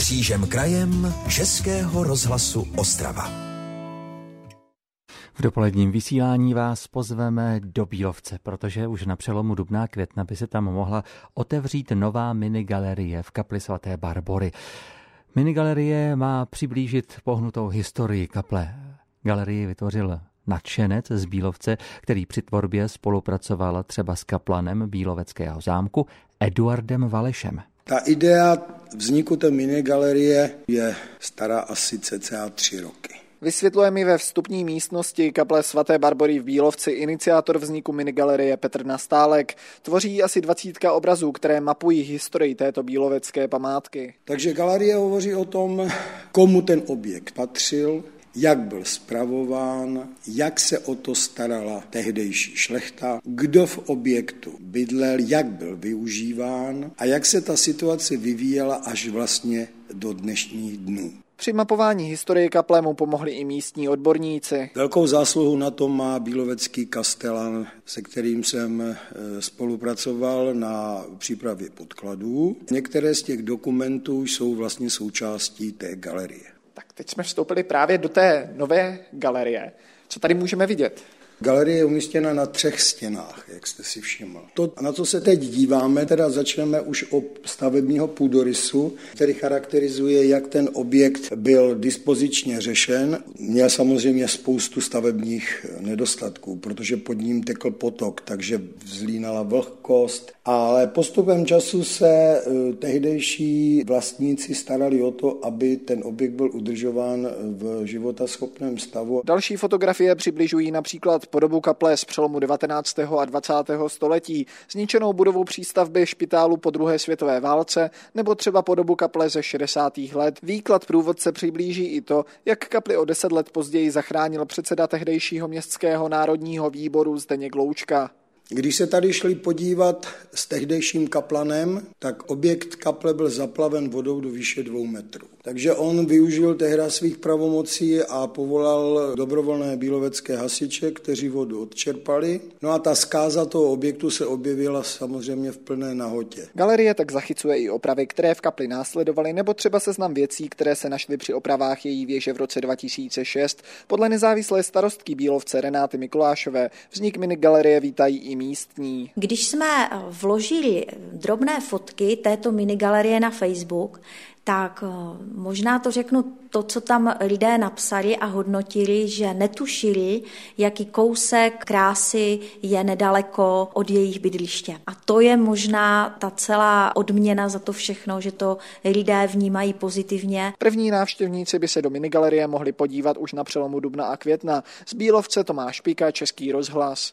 Křížem krajem Českého rozhlasu Ostrava. V dopoledním vysílání vás pozveme do Bílovce, protože už na přelomu dubná května by se tam mohla otevřít nová minigalerie v kapli svaté Barbory. Minigalerie má přiblížit pohnutou historii kaple. Galerii vytvořil nadšenec z Bílovce, který při tvorbě spolupracoval třeba s kaplanem Bíloveckého zámku Eduardem Valešem. Ta idea vzniku té minigalerie je stará asi cca tři roky. Vysvětluje mi ve vstupní místnosti kaple svaté Barbory v Bílovci iniciátor vzniku minigalerie Petr Nastálek. Tvoří asi dvacítka obrazů, které mapují historii této bílovecké památky. Takže galerie hovoří o tom, komu ten objekt patřil, jak byl spravován, jak se o to starala tehdejší šlechta, kdo v objektu bydlel, jak byl využíván a jak se ta situace vyvíjela až vlastně do dnešních dnů. Při mapování historie kaple mu pomohli i místní odborníci. Velkou zásluhu na tom má Bílovecký kastelan, se kterým jsem e, spolupracoval na přípravě podkladů. Některé z těch dokumentů jsou vlastně součástí té galerie. Tak teď jsme vstoupili právě do té nové galerie. Co tady můžeme vidět? Galerie je umístěna na třech stěnách, jak jste si všiml. To, na co se teď díváme, teda začneme už od stavebního půdorysu, který charakterizuje, jak ten objekt byl dispozičně řešen. Měl samozřejmě spoustu stavebních nedostatků, protože pod ním tekl potok, takže vzlínala vlhkost, ale postupem času se e, tehdejší vlastníci starali o to, aby ten objekt byl udržován v životaschopném stavu. Další fotografie přibližují například podobu kaple z přelomu 19. a 20. století, zničenou budovou přístavby špitálu po druhé světové válce nebo třeba podobu kaple ze 60. let. Výklad průvodce přiblíží i to, jak kapli o deset let později zachránil předseda tehdejšího městského národního výboru Zdeněk Loučka. Když se tady šli podívat s tehdejším kaplanem, tak objekt kaple byl zaplaven vodou do výše dvou metrů. Takže on využil tehda svých pravomocí a povolal dobrovolné bílovecké hasiče, kteří vodu odčerpali. No a ta zkáza toho objektu se objevila samozřejmě v plné nahotě. Galerie tak zachycuje i opravy, které v kapli následovaly, nebo třeba seznam věcí, které se našly při opravách její věže v roce 2006. Podle nezávislé starostky Bílovce Renáty Mikulášové vznik minigalerie vítají i místní. Když jsme vložili drobné fotky této minigalerie na Facebook, tak eh, možná to řeknu to, co tam lidé napsali a hodnotili, že netušili, jaký kousek krásy je nedaleko od jejich bydliště. A to je možná ta celá odměna za to všechno, že to lidé vnímají pozitivně. První návštěvníci by se do minigalerie mohli podívat už na přelomu dubna a května. Z Bílovce Tomáš Píka, Český rozhlas.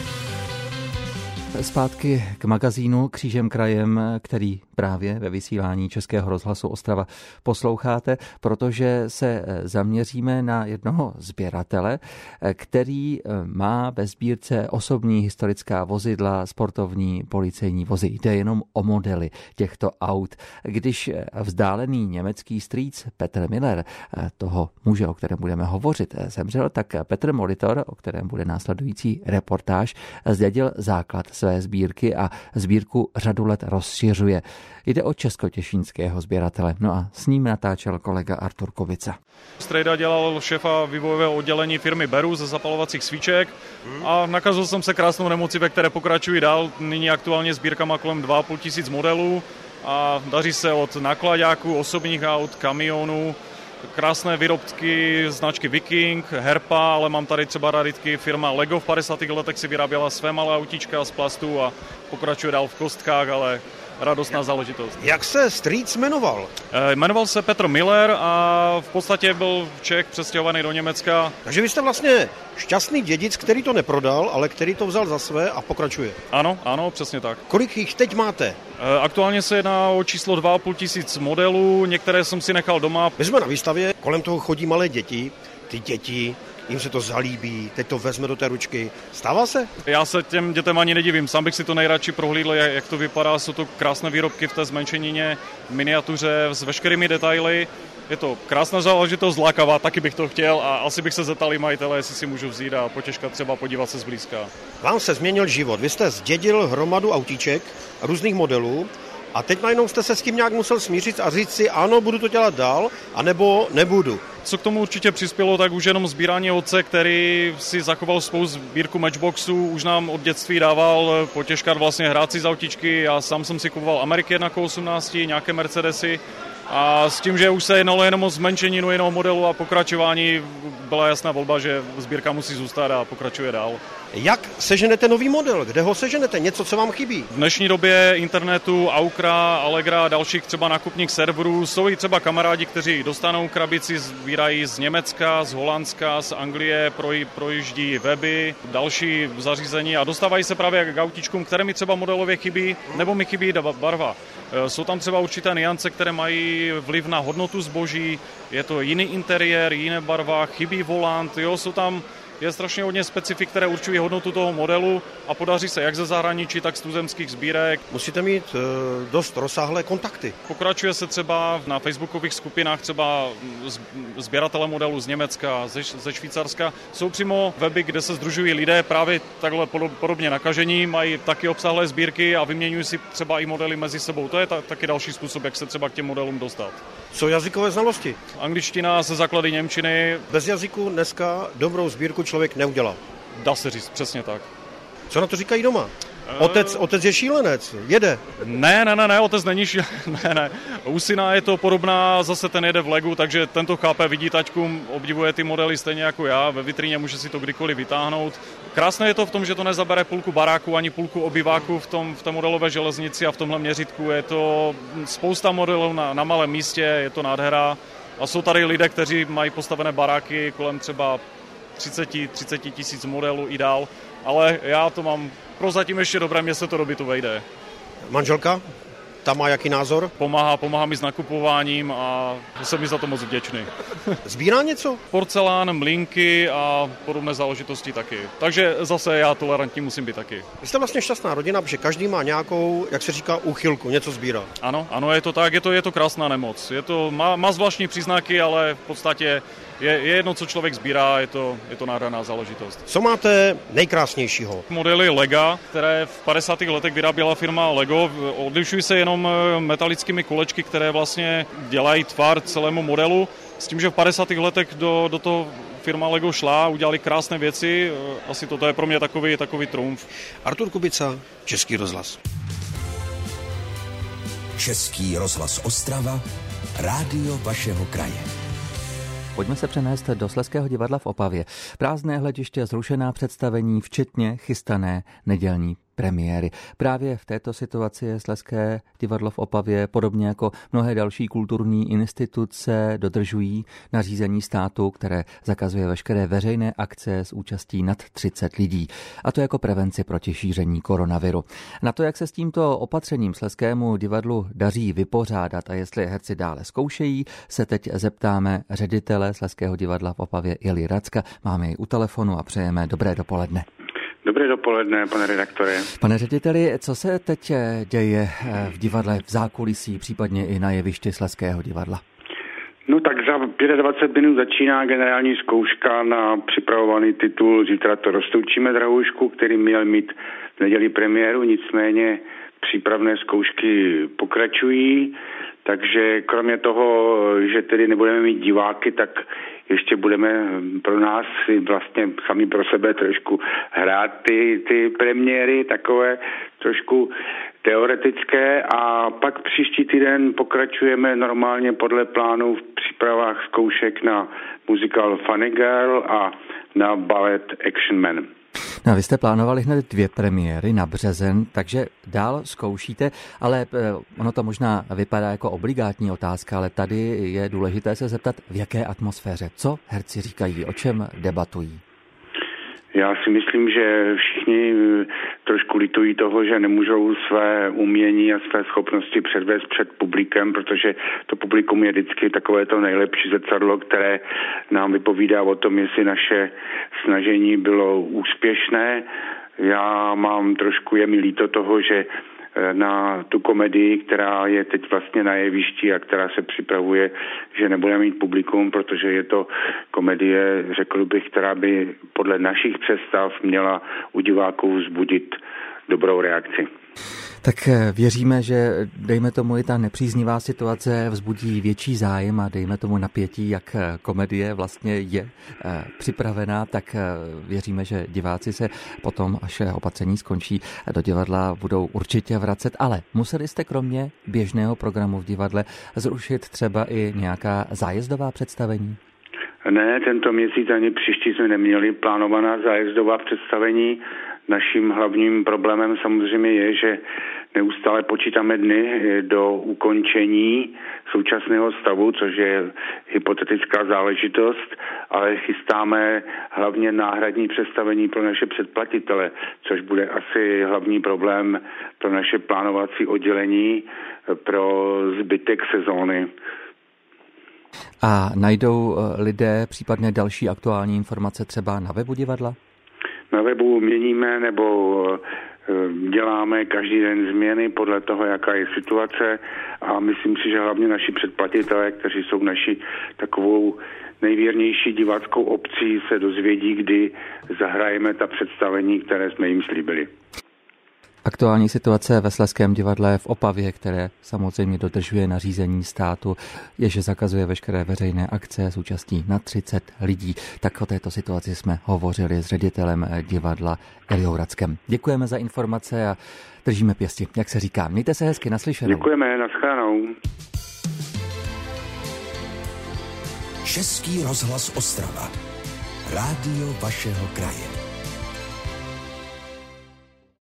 Zpátky k magazínu Křížem krajem, který právě ve vysílání Českého rozhlasu Ostrava posloucháte, protože se eh, zaměříme na jednoho sběratele, eh, který eh, má ve sbírce osobní historická vozidla, sportovní policejní vozy. Jde jenom o modely těchto aut. Když vzdálený německý strýc Petr Miller, toho muže, o kterém budeme hovořit, zemřel, tak Petr Molitor, o kterém bude následující reportáž, zdědil základ své sbírky a sbírku řadu let rozšiřuje. Jde o českotěšínského sběratele, no a s ním natáčel kolega Artur Kovica. Strejda dělal šefa vývojového oddělení firmy Beru ze zapalovacích svíček a nakazil jsem se krásnou nemoci, ve které pokračuji dál. Nyní aktuálně sbírka má kolem 2,5 tisíc modelů a daří se od nakladáků, osobních aut, kamionů, krásné výrobky značky Viking, Herpa, ale mám tady třeba raritky firma Lego v 50. letech si vyráběla své malé autíčka z plastu a pokračuje dál v kostkách, ale radostná záležitost. Jak se strýc jmenoval? E, jmenoval se Petr Miller a v podstatě byl Čech přestěhovaný do Německa. Takže vy jste vlastně šťastný dědic, který to neprodal, ale který to vzal za své a pokračuje. Ano, ano, přesně tak. Kolik jich teď máte? E, aktuálně se jedná o číslo 2,5 tisíc modelů, některé jsem si nechal doma. My jsme na výstavě, kolem toho chodí malé děti, ty děti jim se to zalíbí, teď to vezme do té ručky. Stává se? Já se těm dětem ani nedivím, sám bych si to nejradši prohlídl, jak to vypadá. Jsou to krásné výrobky v té zmenšenině, miniatuře s veškerými detaily. Je to krásná záležitost, lákavá, taky bych to chtěl a asi bych se zeptal i majitele, jestli si můžu vzít a potěžkat třeba podívat se zblízka. Vám se změnil život. Vy jste zdědil hromadu autíček různých modelů a teď najednou jste se s tím nějak musel smířit a říct si, ano, budu to dělat dál, anebo nebudu. Co k tomu určitě přispělo, tak už jenom sbírání otce, který si zachoval spolu sbírku matchboxů, už nám od dětství dával potěžkat vlastně hrát si z autičky. Já sám jsem si kupoval Ameriky 1 18, nějaké Mercedesy, a s tím, že už se jednalo jenom o zmenšení jiného modelu a pokračování, byla jasná volba, že sbírka musí zůstat a pokračuje dál. Jak seženete nový model? Kde ho seženete? Něco, co vám chybí? V dnešní době internetu, Aukra, Allegra a dalších třeba nákupních serverů jsou i třeba kamarádi, kteří dostanou krabici, sbírají z Německa, z Holandska, z Anglie, proj, projíždí weby, další zařízení a dostávají se právě k autičkům, které mi třeba modelově chybí, nebo mi chybí barva. E, jsou tam třeba určité niance, které mají vliv na hodnotu zboží, je to jiný interiér, jiné barva, chybí volant, jo, jsou tam je strašně hodně specifik, které určují hodnotu toho modelu a podaří se jak ze zahraničí, tak z tuzemských sbírek. Musíte mít e, dost rozsáhlé kontakty. Pokračuje se třeba na facebookových skupinách třeba sběratele modelů z Německa, ze, ze Švýcarska. Jsou přímo weby, kde se združují lidé právě takhle podobně nakažení, mají taky obsahlé sbírky a vyměňují si třeba i modely mezi sebou. To je ta, taky další způsob, jak se třeba k těm modelům dostat. Co jazykové znalosti? Angličtina se základy Němčiny. Bez jazyku dneska dobrou sbírku člověk neudělá. Dá se říct, přesně tak. Co na to říkají doma? Otec, otec je šílenec, jede. Ne, ne, ne, ne, otec není šílenec, ne, ne. U syna je to podobná, zase ten jede v Legu, takže tento chápe, vidí taťku, obdivuje ty modely stejně jako já, ve vitríně může si to kdykoliv vytáhnout. Krásné je to v tom, že to nezabere půlku baráku ani půlku obyváku v, tom, v té modelové železnici a v tomhle měřitku. Je to spousta modelů na, na malém místě, je to nádhera. A jsou tady lidé, kteří mají postavené baráky kolem třeba 30, 30 tisíc modelů i dál, ale já to mám prozatím ještě dobré, mě se to do bytu vejde. Manželka? Ta má jaký názor? Pomáhá, pomáhá mi s nakupováním a jsem mi za to moc vděčný. Zbírá něco? Porcelán, mlínky a podobné záležitosti taky. Takže zase já tolerantní musím být taky. Vy jste vlastně šťastná rodina, protože každý má nějakou, jak se říká, úchylku, něco sbírá. Ano, ano, je to tak, je to, je to krásná nemoc. Je to, má, má zvláštní příznaky, ale v podstatě je, je jedno, co člověk sbírá, je to, je to nádherná záležitost. Co máte nejkrásnějšího? Modely Lega, které v 50. letech vyráběla firma Lego, odlišují se jenom eh, metalickými kulečky, které vlastně dělají tvar celému modelu. S tím, že v 50. letech do, do toho firma Lego šla, udělali krásné věci, eh, asi toto je pro mě takový, takový trumf. Artur Kubica, Český rozhlas. Český rozhlas Ostrava, rádio vašeho kraje. Pojďme se přenést do Sleského divadla v Opavě. Prázdné hlediště, zrušená představení, včetně chystané nedělní premiéry. Právě v této situaci je Sleské divadlo v Opavě, podobně jako mnohé další kulturní instituce, dodržují nařízení státu, které zakazuje veškeré veřejné akce s účastí nad 30 lidí. A to jako prevenci proti šíření koronaviru. Na to, jak se s tímto opatřením Sleskému divadlu daří vypořádat a jestli herci dále zkoušejí, se teď zeptáme ředitele Sleského divadla v Opavě Jeli Racka. Máme ji u telefonu a přejeme dobré dopoledne. Dopoledne, pane redaktore. Pane řediteli, co se teď eh, děje eh, v divadle v zákulisí, případně i na jevišti Sleského divadla? No tak za 25 minut začíná generální zkouška na připravovaný titul Zítra to roztoučíme drahoušku, který měl mít v neděli premiéru, nicméně přípravné zkoušky pokračují, takže kromě toho, že tedy nebudeme mít diváky, tak ještě budeme pro nás vlastně sami pro sebe trošku hrát ty, ty premiéry, takové trošku teoretické a pak příští týden pokračujeme normálně podle plánu v přípravách zkoušek na muzikál Funny Girl a na balet Action Man. No, vy jste plánovali hned dvě premiéry na březen, takže dál zkoušíte, ale eh, ono to možná vypadá jako obligátní otázka, ale tady je důležité se zeptat, v jaké atmosféře, co herci říkají, o čem debatují. Já si myslím, že všichni eh, trošku litují toho, že nemůžou své umění a své schopnosti předvést před publikem, protože to publikum je vždycky takové to nejlepší zrcadlo, které nám vypovídá o tom, jestli naše snažení bylo úspěšné. Já mám trošku, je mi líto toho, že na tu komedii, která je teď vlastně na jevišti a která se připravuje, že nebude mít publikum, protože je to komedie, řekl bych, která by podle našich představ měla u diváků vzbudit dobrou reakci. Tak eh, věříme, že dejme tomu i ta nepříznivá situace vzbudí větší zájem a dejme tomu napětí, jak eh, komedie vlastně je eh, připravená, tak věříme, že diváci se potom, až opatření skončí, do divadla budou určitě vracet. Ale museli jste kromě běžného programu v divadle zrušit třeba i nějaká zájezdová představení? Ne, tento měsíc ani příští jsme neměli plánovaná zájezdová představení. Naším hlavním problémem samozřejmě je, že neustále počítáme dny do ukončení současného stavu, což je hypotetická záležitost, ale chystáme hlavně náhradní představení pro naše předplatitele, což bude asi hlavní problém pro naše plánovací oddělení pro zbytek sezóny. A najdou eh, lidé případně další aktuální informace třeba na webu divadla? Na webu měníme nebo eh, děláme každý den změny podle toho, jaká je situace a myslím si, že hlavně naši předplatitelé, kteří jsou naši takovou nejvěrnější diváckou obcí, se dozvědí, kdy zahrajeme ta představení, které jsme jim slíbili. Aktuální situace ve Sleském divadle v Opavě, které samozřejmě dodržuje nařízení státu, je, že zakazuje veškeré veřejné akce s účastí na 30 lidí. Tak o této situaci jsme hovořili s ředitelem divadla Eliou Rackem. Děkujeme za informace a držíme pěsti, jak se říká. Mějte se hezky, naslyšenou. Děkujeme, naschledanou. Český rozhlas Ostrava. Rádio vašeho kraje.